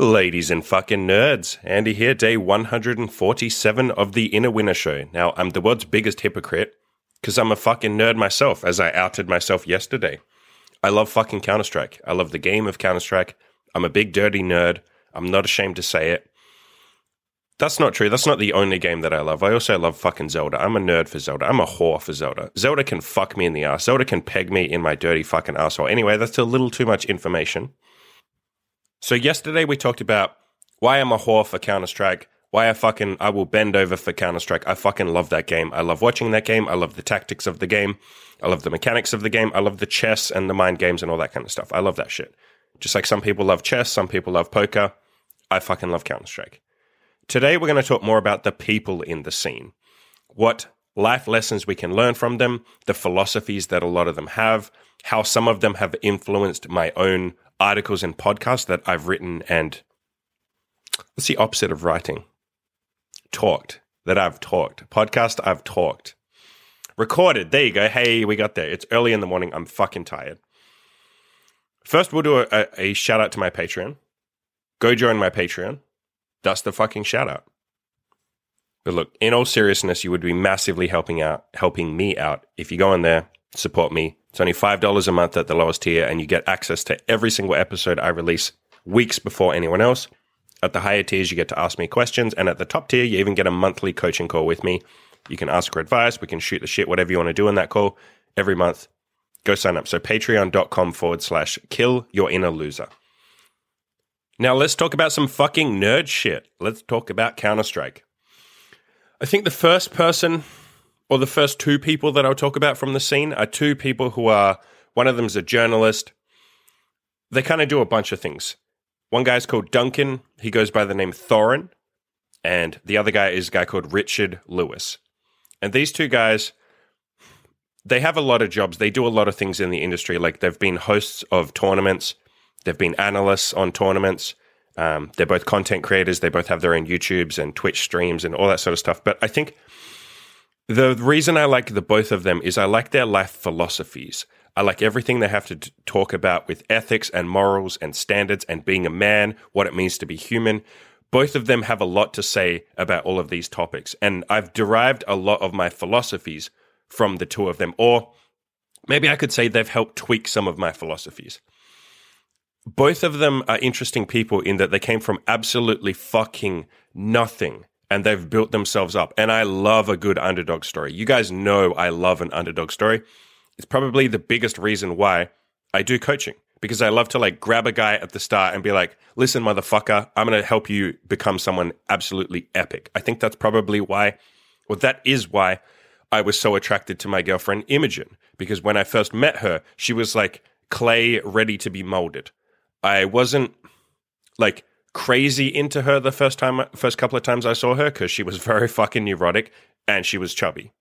Ladies and fucking nerds, Andy here, day 147 of the Inner Winner Show. Now, I'm the world's biggest hypocrite because I'm a fucking nerd myself, as I outed myself yesterday. I love fucking Counter Strike. I love the game of Counter Strike. I'm a big dirty nerd. I'm not ashamed to say it. That's not true. That's not the only game that I love. I also love fucking Zelda. I'm a nerd for Zelda. I'm a whore for Zelda. Zelda can fuck me in the ass. Zelda can peg me in my dirty fucking asshole. Anyway, that's a little too much information. So yesterday we talked about why I'm a whore for Counter Strike. Why I fucking I will bend over for Counter Strike. I fucking love that game. I love watching that game. I love the tactics of the game. I love the mechanics of the game. I love the chess and the mind games and all that kind of stuff. I love that shit. Just like some people love chess, some people love poker. I fucking love Counter Strike. Today we're going to talk more about the people in the scene. What life lessons we can learn from them, the philosophies that a lot of them have, how some of them have influenced my own articles and podcasts that I've written and what's the opposite of writing? Talked. That I've talked. Podcast, I've talked. Recorded. There you go. Hey, we got there. It's early in the morning. I'm fucking tired. First, we'll do a, a, a shout out to my Patreon. Go join my Patreon. That's the fucking shout out. But look, in all seriousness, you would be massively helping out, helping me out if you go in there, support me, it's only $5 a month at the lowest tier, and you get access to every single episode I release weeks before anyone else. At the higher tiers, you get to ask me questions, and at the top tier, you even get a monthly coaching call with me. You can ask for advice, we can shoot the shit, whatever you want to do in that call every month. Go sign up. So, patreon.com forward slash kill your inner loser. Now, let's talk about some fucking nerd shit. Let's talk about Counter Strike. I think the first person or the first two people that I'll talk about from the scene are two people who are one of them's a journalist. They kind of do a bunch of things. One guy's called Duncan. He goes by the name Thorin. And the other guy is a guy called Richard Lewis. And these two guys, they have a lot of jobs. They do a lot of things in the industry. Like they've been hosts of tournaments, they've been analysts on tournaments. Um, they're both content creators. They both have their own YouTubes and Twitch streams and all that sort of stuff. But I think the reason I like the both of them is I like their life philosophies. I like everything they have to t- talk about with ethics and morals and standards and being a man, what it means to be human. Both of them have a lot to say about all of these topics. And I've derived a lot of my philosophies from the two of them. Or maybe I could say they've helped tweak some of my philosophies. Both of them are interesting people in that they came from absolutely fucking nothing and they've built themselves up. And I love a good underdog story. You guys know I love an underdog story. It's probably the biggest reason why I do coaching because I love to like grab a guy at the start and be like, listen, motherfucker, I'm going to help you become someone absolutely epic. I think that's probably why, well, that is why I was so attracted to my girlfriend, Imogen, because when I first met her, she was like clay ready to be molded. I wasn't like crazy into her the first time, first couple of times I saw her because she was very fucking neurotic and she was chubby.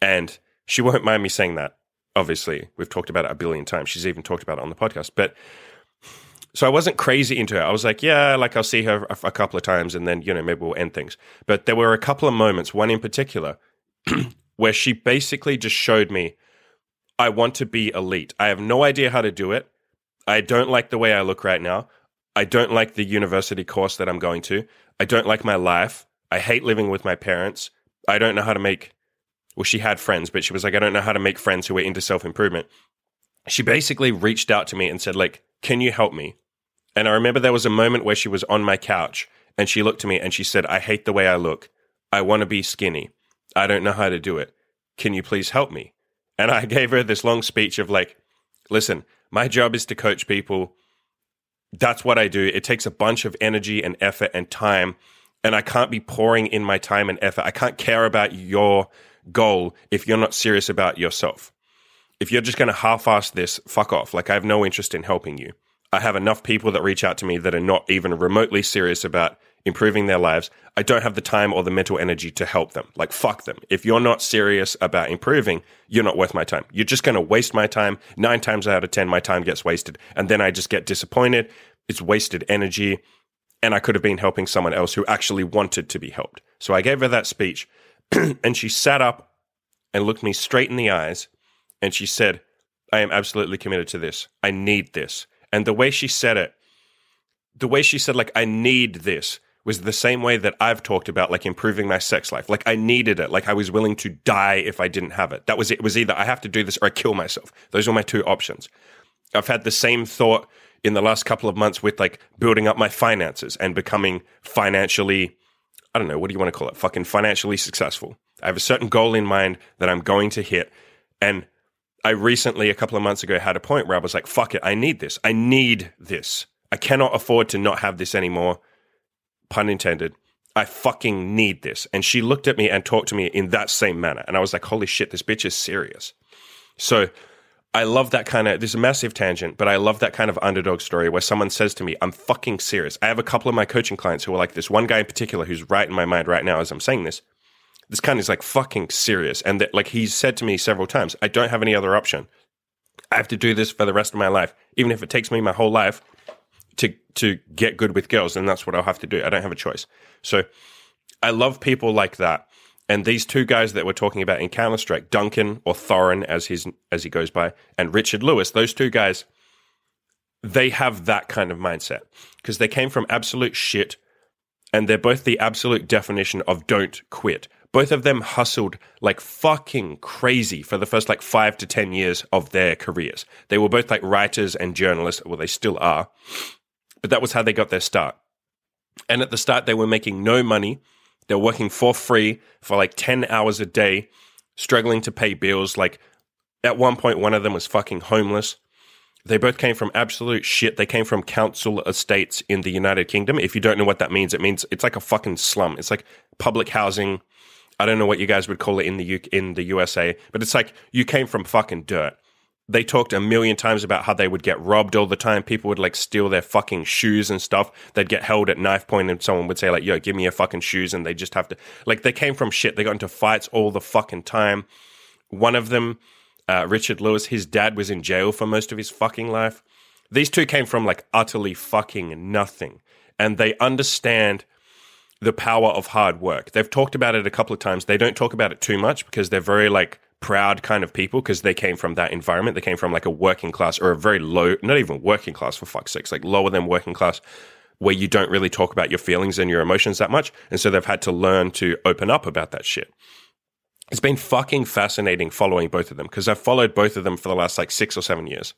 And she won't mind me saying that. Obviously, we've talked about it a billion times. She's even talked about it on the podcast. But so I wasn't crazy into her. I was like, yeah, like I'll see her a, a couple of times and then, you know, maybe we'll end things. But there were a couple of moments, one in particular, where she basically just showed me, I want to be elite. I have no idea how to do it. I don't like the way I look right now. I don't like the university course that I'm going to. I don't like my life. I hate living with my parents. I don't know how to make, well, she had friends, but she was like, I don't know how to make friends who are into self improvement. She basically reached out to me and said, like, can you help me? And I remember there was a moment where she was on my couch and she looked to me and she said, I hate the way I look. I want to be skinny. I don't know how to do it. Can you please help me? And I gave her this long speech of like, listen, my job is to coach people that's what I do. It takes a bunch of energy and effort and time. And I can't be pouring in my time and effort. I can't care about your goal if you're not serious about yourself. If you're just going to half ass this, fuck off. Like, I have no interest in helping you. I have enough people that reach out to me that are not even remotely serious about improving their lives. I don't have the time or the mental energy to help them. Like, fuck them. If you're not serious about improving, you're not worth my time. You're just going to waste my time. Nine times out of 10, my time gets wasted. And then I just get disappointed. It's wasted energy. And I could have been helping someone else who actually wanted to be helped. So I gave her that speech and she sat up and looked me straight in the eyes and she said, I am absolutely committed to this. I need this. And the way she said it, the way she said, like, I need this was the same way that I've talked about, like, improving my sex life. Like, I needed it. Like, I was willing to die if I didn't have it. That was it. It was either I have to do this or I kill myself. Those were my two options. I've had the same thought in the last couple of months with like building up my finances and becoming financially, I don't know, what do you want to call it? Fucking financially successful. I have a certain goal in mind that I'm going to hit. And I recently, a couple of months ago, had a point where I was like, fuck it, I need this. I need this. I cannot afford to not have this anymore. Pun intended. I fucking need this. And she looked at me and talked to me in that same manner. And I was like, holy shit, this bitch is serious. So I love that kind of, this is a massive tangent, but I love that kind of underdog story where someone says to me, I'm fucking serious. I have a couple of my coaching clients who are like this one guy in particular who's right in my mind right now as I'm saying this. This kind is like fucking serious. And that, like, he's said to me several times, I don't have any other option. I have to do this for the rest of my life, even if it takes me my whole life to to get good with girls, and that's what I'll have to do. I don't have a choice. So I love people like that and these two guys that we're talking about in Counter Strike, Duncan or Thorin as his as he goes by, and Richard Lewis, those two guys, they have that kind of mindset because they came from absolute shit, and they're both the absolute definition of don't quit. Both of them hustled like fucking crazy for the first like five to ten years of their careers. They were both like writers and journalists. Well, they still are, but that was how they got their start. And at the start, they were making no money they're working for free for like 10 hours a day, struggling to pay bills. Like at one point, one of them was fucking homeless. They both came from absolute shit. They came from council estates in the United Kingdom. If you don't know what that means, it means it's like a fucking slum. It's like public housing. I don't know what you guys would call it in the U- in the USA, but it's like you came from fucking dirt they talked a million times about how they would get robbed all the time. People would like steal their fucking shoes and stuff. They'd get held at knife point and someone would say like, yo, give me your fucking shoes. And they just have to, like, they came from shit. They got into fights all the fucking time. One of them, uh, Richard Lewis, his dad was in jail for most of his fucking life. These two came from like utterly fucking nothing. And they understand the power of hard work. They've talked about it a couple of times. They don't talk about it too much because they're very like, proud kind of people because they came from that environment. They came from like a working class or a very low, not even working class for fuck's sakes, like lower than working class where you don't really talk about your feelings and your emotions that much. And so they've had to learn to open up about that shit. It's been fucking fascinating following both of them because I've followed both of them for the last like six or seven years.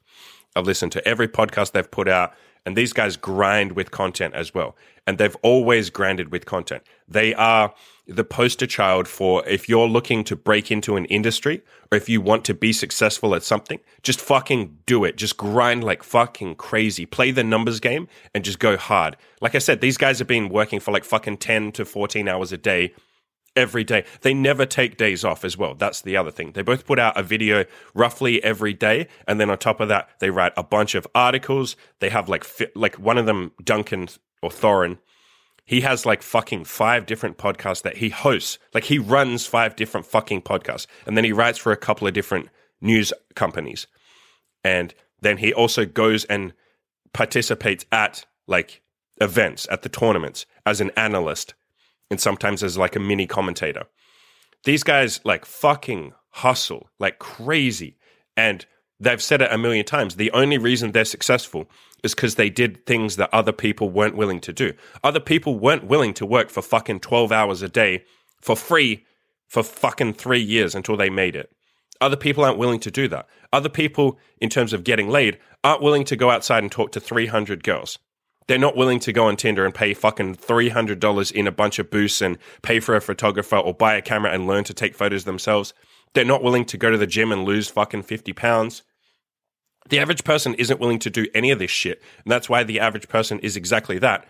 I've listened to every podcast they've put out, and these guys grind with content as well. And they've always grinded with content. They are the poster child for if you're looking to break into an industry or if you want to be successful at something, just fucking do it. Just grind like fucking crazy. Play the numbers game and just go hard. Like I said, these guys have been working for like fucking 10 to 14 hours a day every day. They never take days off as well. That's the other thing. They both put out a video roughly every day, and then on top of that, they write a bunch of articles. They have like like one of them, Duncan or Thorin. He has like fucking five different podcasts that he hosts. Like he runs five different fucking podcasts, and then he writes for a couple of different news companies, and then he also goes and participates at like events at the tournaments as an analyst and sometimes as like a mini commentator. These guys like fucking hustle like crazy. And they've said it a million times. The only reason they're successful is because they did things that other people weren't willing to do. Other people weren't willing to work for fucking 12 hours a day for free for fucking three years until they made it. Other people aren't willing to do that. Other people, in terms of getting laid, aren't willing to go outside and talk to 300 girls. They're not willing to go on Tinder and pay fucking $300 in a bunch of booths and pay for a photographer or buy a camera and learn to take photos themselves. They're not willing to go to the gym and lose fucking 50 pounds. The average person isn't willing to do any of this shit. And that's why the average person is exactly that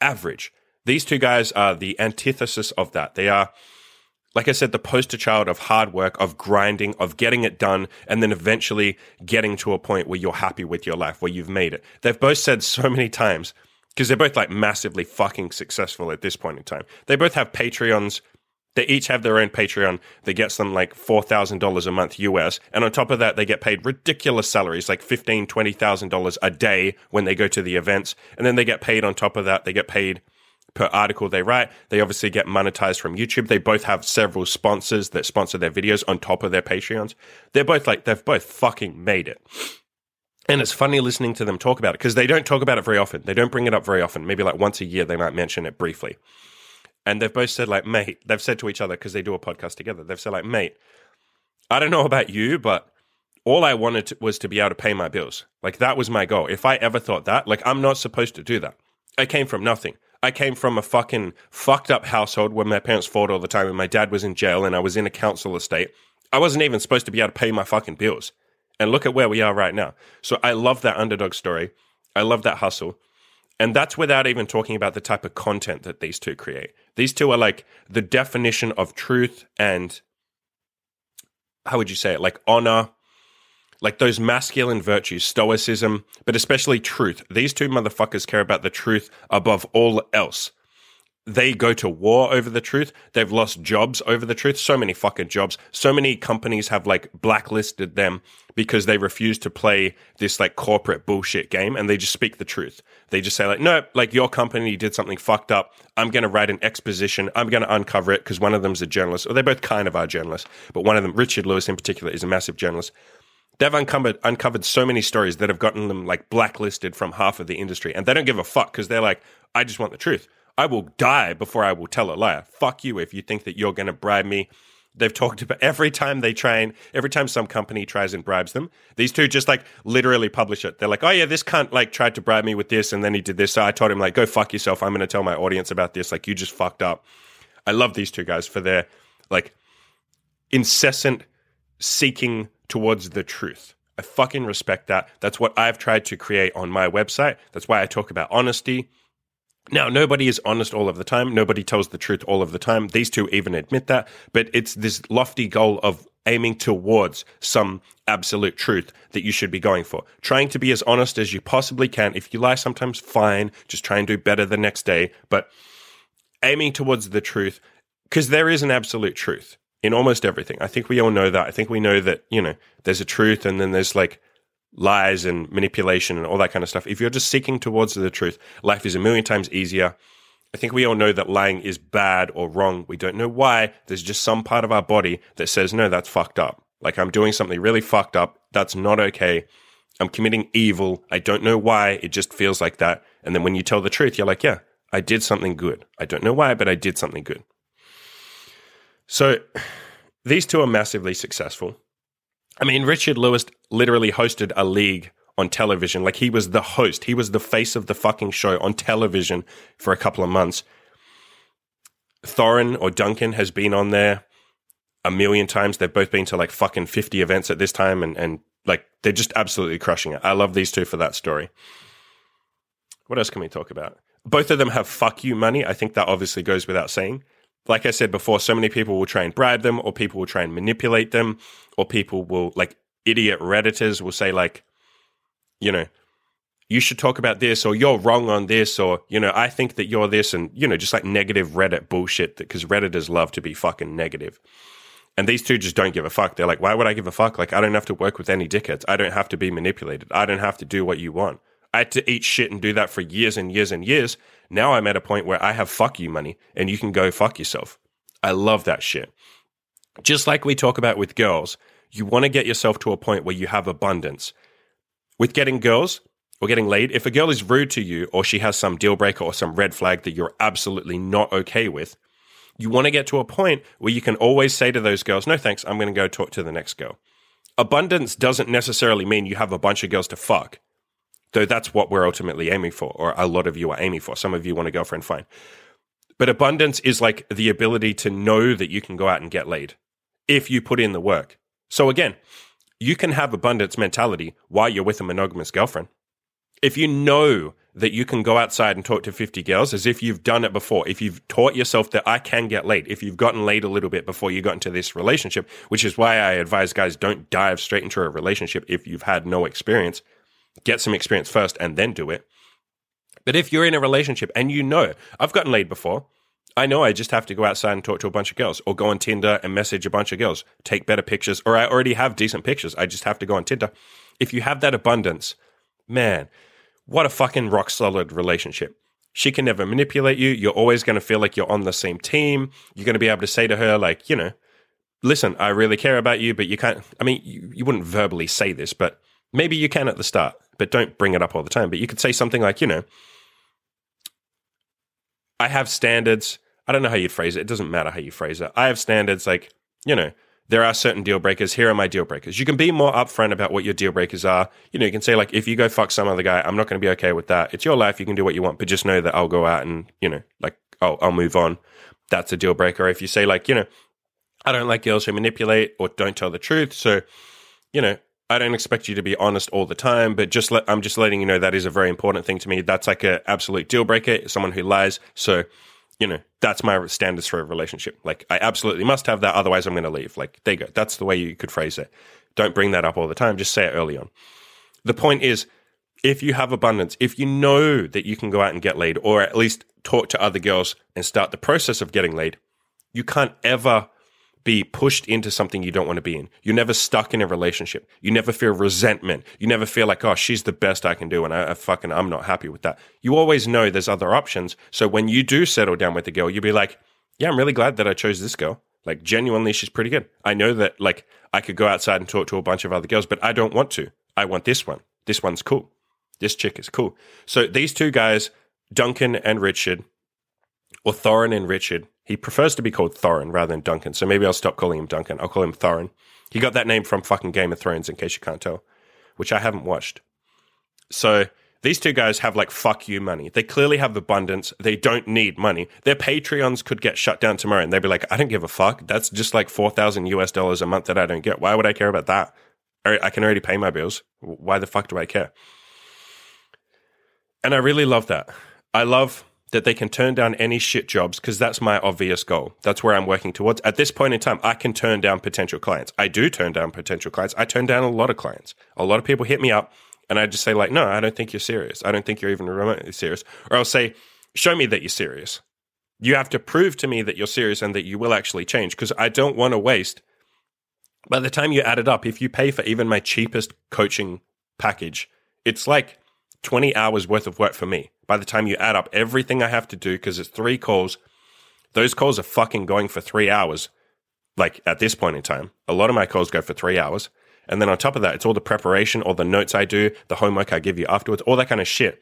average. These two guys are the antithesis of that. They are, like I said, the poster child of hard work, of grinding, of getting it done, and then eventually getting to a point where you're happy with your life, where you've made it. They've both said so many times, because they're both like massively fucking successful at this point in time. They both have Patreons. They each have their own Patreon that gets them like $4,000 a month US. And on top of that, they get paid ridiculous salaries, like $15,000, $20,000 a day when they go to the events. And then they get paid on top of that, they get paid per article they write. They obviously get monetized from YouTube. They both have several sponsors that sponsor their videos on top of their Patreons. They're both like, they've both fucking made it. And it's funny listening to them talk about it because they don't talk about it very often. They don't bring it up very often. Maybe like once a year, they might mention it briefly. And they've both said, like, mate, they've said to each other because they do a podcast together, they've said, like, mate, I don't know about you, but all I wanted to, was to be able to pay my bills. Like, that was my goal. If I ever thought that, like, I'm not supposed to do that. I came from nothing. I came from a fucking fucked up household where my parents fought all the time and my dad was in jail and I was in a council estate. I wasn't even supposed to be able to pay my fucking bills. And look at where we are right now. So I love that underdog story. I love that hustle. And that's without even talking about the type of content that these two create. These two are like the definition of truth and how would you say it? Like honor, like those masculine virtues, stoicism, but especially truth. These two motherfuckers care about the truth above all else they go to war over the truth. They've lost jobs over the truth. So many fucking jobs. So many companies have like blacklisted them because they refuse to play this like corporate bullshit game and they just speak the truth. They just say like, no, like your company did something fucked up. I'm going to write an exposition. I'm going to uncover it because one of them's a journalist or they both kind of are journalists, but one of them, Richard Lewis in particular, is a massive journalist. They've uncovered uncovered so many stories that have gotten them like blacklisted from half of the industry, and they don't give a fuck because they're like, I just want the truth. I will die before I will tell a lie. Fuck you if you think that you're going to bribe me. They've talked about every time they train, every time some company tries and bribes them, these two just like literally publish it. They're like, oh yeah, this cunt like tried to bribe me with this and then he did this. So I told him like, go fuck yourself. I'm going to tell my audience about this. Like you just fucked up. I love these two guys for their like incessant seeking towards the truth. I fucking respect that. That's what I've tried to create on my website. That's why I talk about honesty. Now, nobody is honest all of the time. Nobody tells the truth all of the time. These two even admit that. But it's this lofty goal of aiming towards some absolute truth that you should be going for. Trying to be as honest as you possibly can. If you lie sometimes, fine. Just try and do better the next day. But aiming towards the truth, because there is an absolute truth in almost everything. I think we all know that. I think we know that, you know, there's a truth and then there's like lies and manipulation and all that kind of stuff, if you're just seeking towards the truth, life is a million times easier. I think we all know that lying is bad or wrong. We don't know why. There's just some part of our body that says, no, that's fucked up. Like I'm doing something really fucked up. That's not okay. I'm committing evil. I don't know why. It just feels like that. And then when you tell the truth, you're like, yeah, I did something good. I don't know why, but I did something good. So these two are massively successful. I mean, Richard Lewis literally hosted a league on television. Like he was the host, he was the face of the fucking show on television for a couple of months. Thorin or Duncan has been on there a million times. They've both been to like fucking 50 events at this time and, and like they're just absolutely crushing it. I love these two for that story. What else can we talk about? Both of them have fuck you money. I think that obviously goes without saying like I said before, so many people will try and bribe them, or people will try and manipulate them, or people will like idiot redditors will say like, you know, you should talk about this, or you're wrong on this, or you know, I think that you're this, and you know, just like negative Reddit bullshit. Because redditors love to be fucking negative. And these two just don't give a fuck. They're like, why would I give a fuck? Like, I don't have to work with any dickheads. I don't have to be manipulated. I don't have to do what you want. I had to eat shit and do that for years and years and years. Now I'm at a point where I have fuck you money and you can go fuck yourself. I love that shit. Just like we talk about with girls, you want to get yourself to a point where you have abundance. With getting girls or getting laid, if a girl is rude to you or she has some deal breaker or some red flag that you're absolutely not okay with, you want to get to a point where you can always say to those girls, no thanks, I'm going to go talk to the next girl. Abundance doesn't necessarily mean you have a bunch of girls to fuck though that's what we're ultimately aiming for, or a lot of you are aiming for. Some of you want a girlfriend, fine. But abundance is like the ability to know that you can go out and get laid if you put in the work. So again, you can have abundance mentality while you're with a monogamous girlfriend. If you know that you can go outside and talk to 50 girls as if you've done it before, if you've taught yourself that I can get laid, if you've gotten laid a little bit before you got into this relationship, which is why I advise guys don't dive straight into a relationship if you've had no experience get some experience first and then do it. But if you're in a relationship and you know, I've gotten laid before, I know I just have to go outside and talk to a bunch of girls or go on Tinder and message a bunch of girls, take better pictures, or I already have decent pictures. I just have to go on Tinder. If you have that abundance, man, what a fucking rock solid relationship. She can never manipulate you. You're always going to feel like you're on the same team. You're going to be able to say to her, like, you know, listen, I really care about you, but you can't, I mean, you, you wouldn't verbally say this, but Maybe you can at the start, but don't bring it up all the time. But you could say something like, you know, I have standards. I don't know how you'd phrase it. It doesn't matter how you phrase it. I have standards like, you know, there are certain deal breakers. Here are my deal breakers. You can be more upfront about what your deal breakers are. You know, you can say like, if you go fuck some other guy, I'm not going to be okay with that. It's your life. You can do what you want, but just know that I'll go out and you know, like, I'll, I'll move on. That's a deal breaker. If you say like, you know, I don't like girls who manipulate or don't tell the truth, so you know, I don't expect you to be honest all the time, but just let, I'm just letting you know that is a very important thing to me. That's like an absolute deal breaker. Someone who lies. So you know, that's my standards for a relationship. Like, I absolutely must have that, otherwise, I'm going to leave. Like, there you go. That's the way you could phrase it. Don't bring that up all the time. Just say it early on. The point is, if you have abundance, if you know that you can go out and get laid, or at least talk to other girls and start the process of getting laid, you can't ever be pushed into something you don't want to be in. You're never stuck in a relationship. You never feel resentment. You never feel like, oh, she's the best I can do, and I, I fucking I'm not happy with that. You always know there's other options. So when you do settle down with a girl, you'll be like, yeah, I'm really glad that I chose this girl. Like genuinely, she's pretty good. I know that like I could go outside and talk to a bunch of other girls, but I don't want to. I want this one. This one's cool. This chick is cool. So these two guys, Duncan and Richard, or Thorin and Richard, he prefers to be called Thorin rather than Duncan, so maybe I'll stop calling him Duncan. I'll call him Thorin. He got that name from fucking Game of Thrones, in case you can't tell, which I haven't watched. So these two guys have like fuck you money. They clearly have abundance. They don't need money. Their Patreons could get shut down tomorrow and they'd be like, I don't give a fuck. That's just like 4,000 US dollars a month that I don't get. Why would I care about that? I can already pay my bills. Why the fuck do I care? And I really love that. I love that they can turn down any shit jobs because that's my obvious goal. That's where I'm working towards. At this point in time, I can turn down potential clients. I do turn down potential clients. I turn down a lot of clients. A lot of people hit me up and I just say like, no, I don't think you're serious. I don't think you're even remotely serious. Or I'll say, show me that you're serious. You have to prove to me that you're serious and that you will actually change because I don't want to waste. By the time you add it up, if you pay for even my cheapest coaching package, it's like 20 hours worth of work for me. By the time you add up everything I have to do, because it's three calls, those calls are fucking going for three hours. Like at this point in time, a lot of my calls go for three hours. And then on top of that, it's all the preparation, all the notes I do, the homework I give you afterwards, all that kind of shit.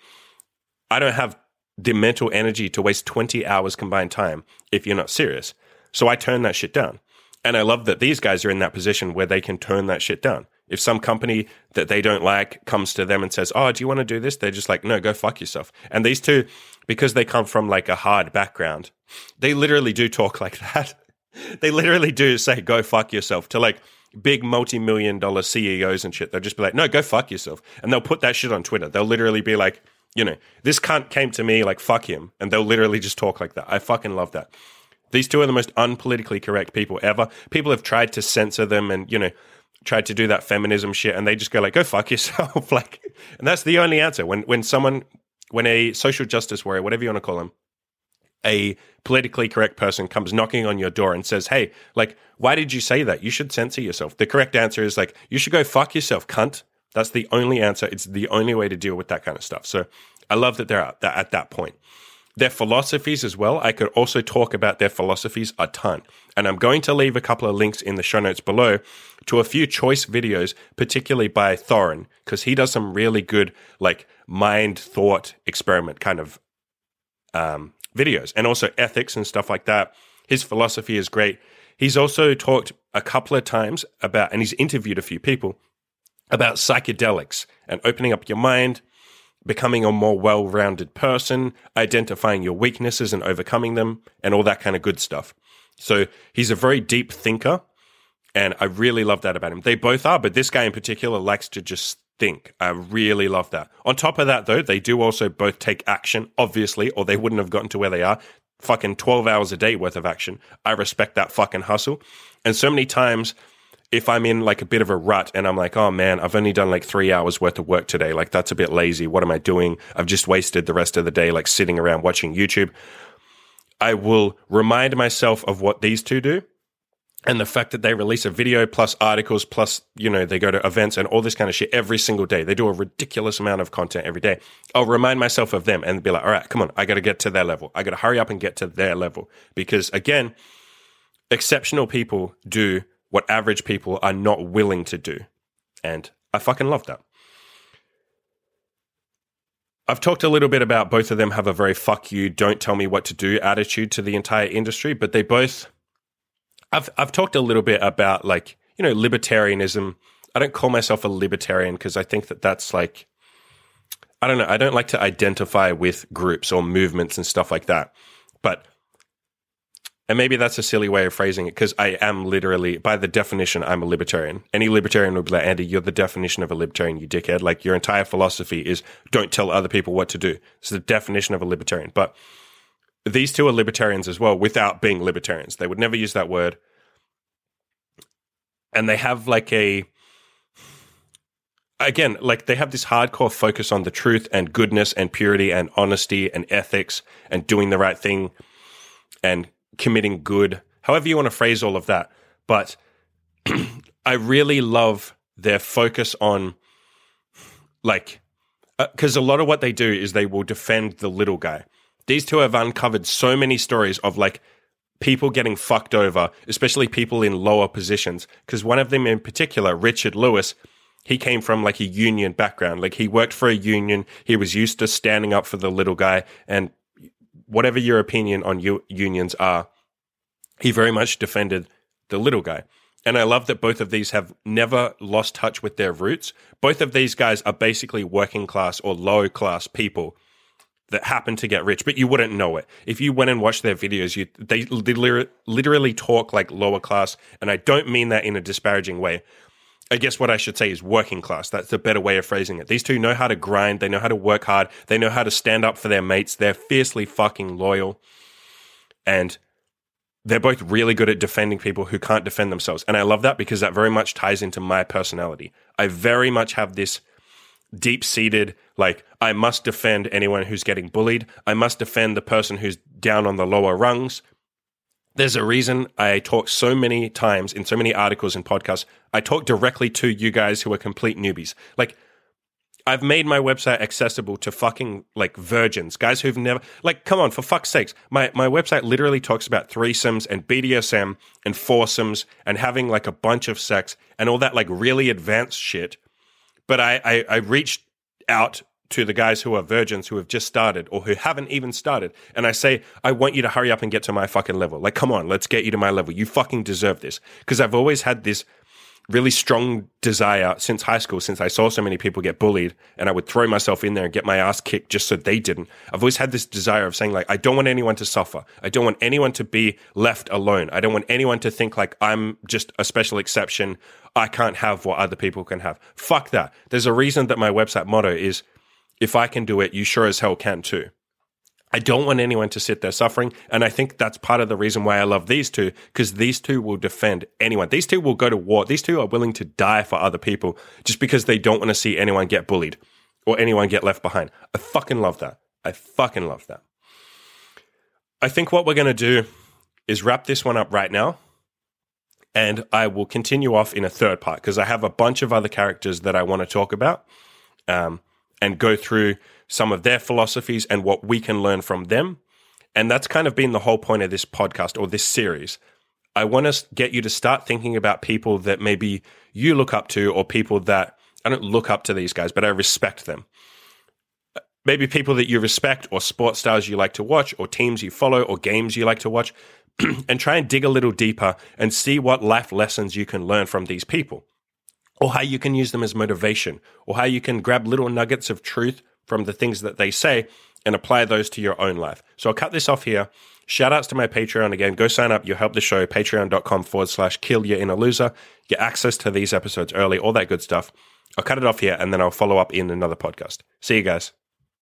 I don't have the mental energy to waste 20 hours combined time if you're not serious. So I turn that shit down. And I love that these guys are in that position where they can turn that shit down. If some company that they don't like comes to them and says, Oh, do you want to do this? They're just like, No, go fuck yourself. And these two, because they come from like a hard background, they literally do talk like that. they literally do say, Go fuck yourself to like big multi million dollar CEOs and shit. They'll just be like, No, go fuck yourself. And they'll put that shit on Twitter. They'll literally be like, you know, this cunt came to me like fuck him, and they'll literally just talk like that. I fucking love that. These two are the most unpolitically correct people ever. People have tried to censor them and, you know, tried to do that feminism shit and they just go like go fuck yourself. Like and that's the only answer. When when someone when a social justice warrior whatever you want to call them a politically correct person comes knocking on your door and says hey like why did you say that? You should censor yourself. The correct answer is like you should go fuck yourself cunt. That's the only answer. It's the only way to deal with that kind of stuff. So i love that they're at that, at that point their philosophies as well. I could also talk about their philosophies a ton. And I'm going to leave a couple of links in the show notes below to a few choice videos, particularly by Thorin, because he does some really good, like, mind thought experiment kind of um, videos and also ethics and stuff like that. His philosophy is great. He's also talked a couple of times about, and he's interviewed a few people about psychedelics and opening up your mind becoming a more well rounded person, identifying your weaknesses and overcoming them, and all that kind of good stuff. So he's a very deep thinker. And I really love that about him. They both are, but this guy in particular likes to just think. I really love that. On top of that, though, they do also both take action, obviously, or they wouldn't have gotten to where they are. Fucking 12 hours a day worth of action. I respect that fucking hustle. And so many times if I'm in like a bit of a rut and I'm like, oh man, I've only done like three hours worth of work today. Like that's a bit lazy. What am I doing? I've just wasted the rest of the day like sitting around watching YouTube. I will remind myself of what these two do and the fact that they release a video plus articles plus, you know, they go to events and all this kind of shit every single day. They do a ridiculous amount of content every day. I'll remind myself of them and be like, all right, come on, I got to get to their level. I got to hurry up and get to their level because again, exceptional people do what average people are not willing to do. And I fucking love that. I've talked a little bit about both of them have a very fuck you, don't tell me what to do attitude to the entire industry, but they both I've I've talked a little bit about like, you know, libertarianism. I don't call myself a libertarian because I think that that's like I don't know, I don't like to identify with groups or movements and stuff like that. But and maybe that's a silly way of phrasing it because I am literally, by the definition, I'm a libertarian. Any libertarian would be like, Andy, you're the definition of a libertarian, you dickhead. Like your entire philosophy is don't tell other people what to do. It's the definition of a libertarian. But these two are libertarians as well without being libertarians. They would never use that word. And they have like a, again, like they have this hardcore focus on the truth and goodness and purity and honesty and ethics and doing the right thing and committing good, however you want to phrase all of that. But I really love their focus on like, because uh, a lot of what they do is they will defend the little guy. These two have uncovered so many stories of like people getting fucked over, especially people in lower positions. Because one of them in particular, Richard Lewis, he came from like a union background. Like he worked for a union. He was used to standing up for the little guy. And whatever your opinion on u- unions are, he very much defended the little guy. And I love that both of these have never lost touch with their roots. Both of these guys are basically working class or low class people that happen to get rich, but you wouldn't know it. If you went and watched their videos, you, they literally talk like lower class. And I don't mean that in a disparaging way. I guess what I should say is working class. That's the better way of phrasing it. These two know how to grind. They know how to work hard. They know how to stand up for their mates. They're fiercely fucking loyal. And they're both really good at defending people who can't defend themselves. And I love that because that very much ties into my personality. I very much have this deep seated, like, I must defend anyone who's getting bullied. I must defend the person who's down on the lower rungs. There's a reason I talk so many times in so many articles and podcasts. I talk directly to you guys who are complete newbies. Like, I've made my website accessible to fucking like virgins, guys who've never like come on for fuck's sakes. My my website literally talks about threesomes and BDSM and foursomes and having like a bunch of sex and all that like really advanced shit. But I I, I reached out to the guys who are virgins who have just started or who haven't even started. And I say, I want you to hurry up and get to my fucking level. Like, come on, let's get you to my level. You fucking deserve this. Because I've always had this really strong desire since high school, since I saw so many people get bullied and I would throw myself in there and get my ass kicked just so they didn't. I've always had this desire of saying, like, I don't want anyone to suffer. I don't want anyone to be left alone. I don't want anyone to think like I'm just a special exception. I can't have what other people can have. Fuck that. There's a reason that my website motto is if I can do it, you sure as hell can too. I don't want anyone to sit there suffering. And I think that's part of the reason why I love these two, because these two will defend anyone. These two will go to war. These two are willing to die for other people just because they don't want to see anyone get bullied or anyone get left behind. I fucking love that. I fucking love that. I think what we're going to do is wrap this one up right now. And I will continue off in a third part because I have a bunch of other characters that I want to talk about. Um, and go through some of their philosophies and what we can learn from them. And that's kind of been the whole point of this podcast or this series. I want to get you to start thinking about people that maybe you look up to or people that I don't look up to these guys, but I respect them. Uh, maybe people that you respect or sports stars you like to watch or teams you follow or games you like to watch and try and dig a little deeper and see what life lessons you can learn from these people or how you can use them as motivation, or how you can grab little nuggets of truth from the things that they say and apply those to your own life. So I'll cut this off here. Shout outs to my Patreon again. Go sign up. You help the show. Patreon.com forward slash kill your inner loser. Get access to these episodes early, all that good stuff. I'll cut it off here and then I'll follow up in another podcast. See you guys.